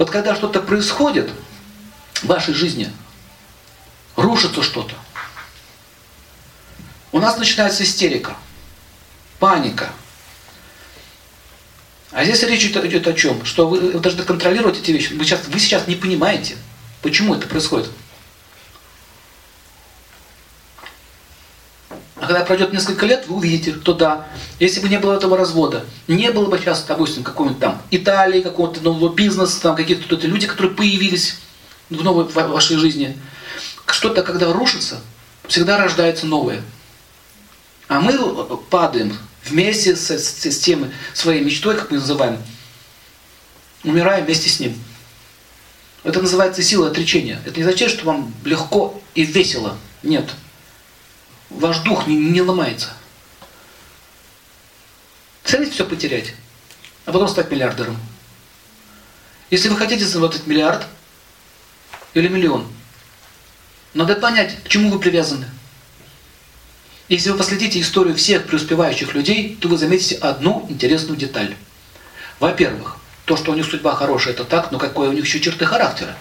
Вот когда что-то происходит в вашей жизни, рушится что-то, у нас начинается истерика, паника. А здесь речь идет о чем? Что вы должны контролировать эти вещи. Вы сейчас, вы сейчас не понимаете, почему это происходит. Когда пройдет несколько лет, вы увидите, что да, если бы не было этого развода, не было бы сейчас, допустим, какого-нибудь там Италии, какого-то нового бизнеса, там каких-то люди, которые появились в новой в вашей жизни. Что-то, когда рушится, всегда рождается новое. А мы падаем вместе с, с, с тем своей мечтой, как мы называем, умираем вместе с ним. Это называется сила отречения. Это не означает, что вам легко и весело. Нет. Ваш дух не, не ломается. Целить все потерять, а потом стать миллиардером. Если вы хотите заработать миллиард или миллион, надо понять, к чему вы привязаны. Если вы последите историю всех преуспевающих людей, то вы заметите одну интересную деталь. Во-первых, то, что у них судьба хорошая, это так, но какое у них еще черты характера.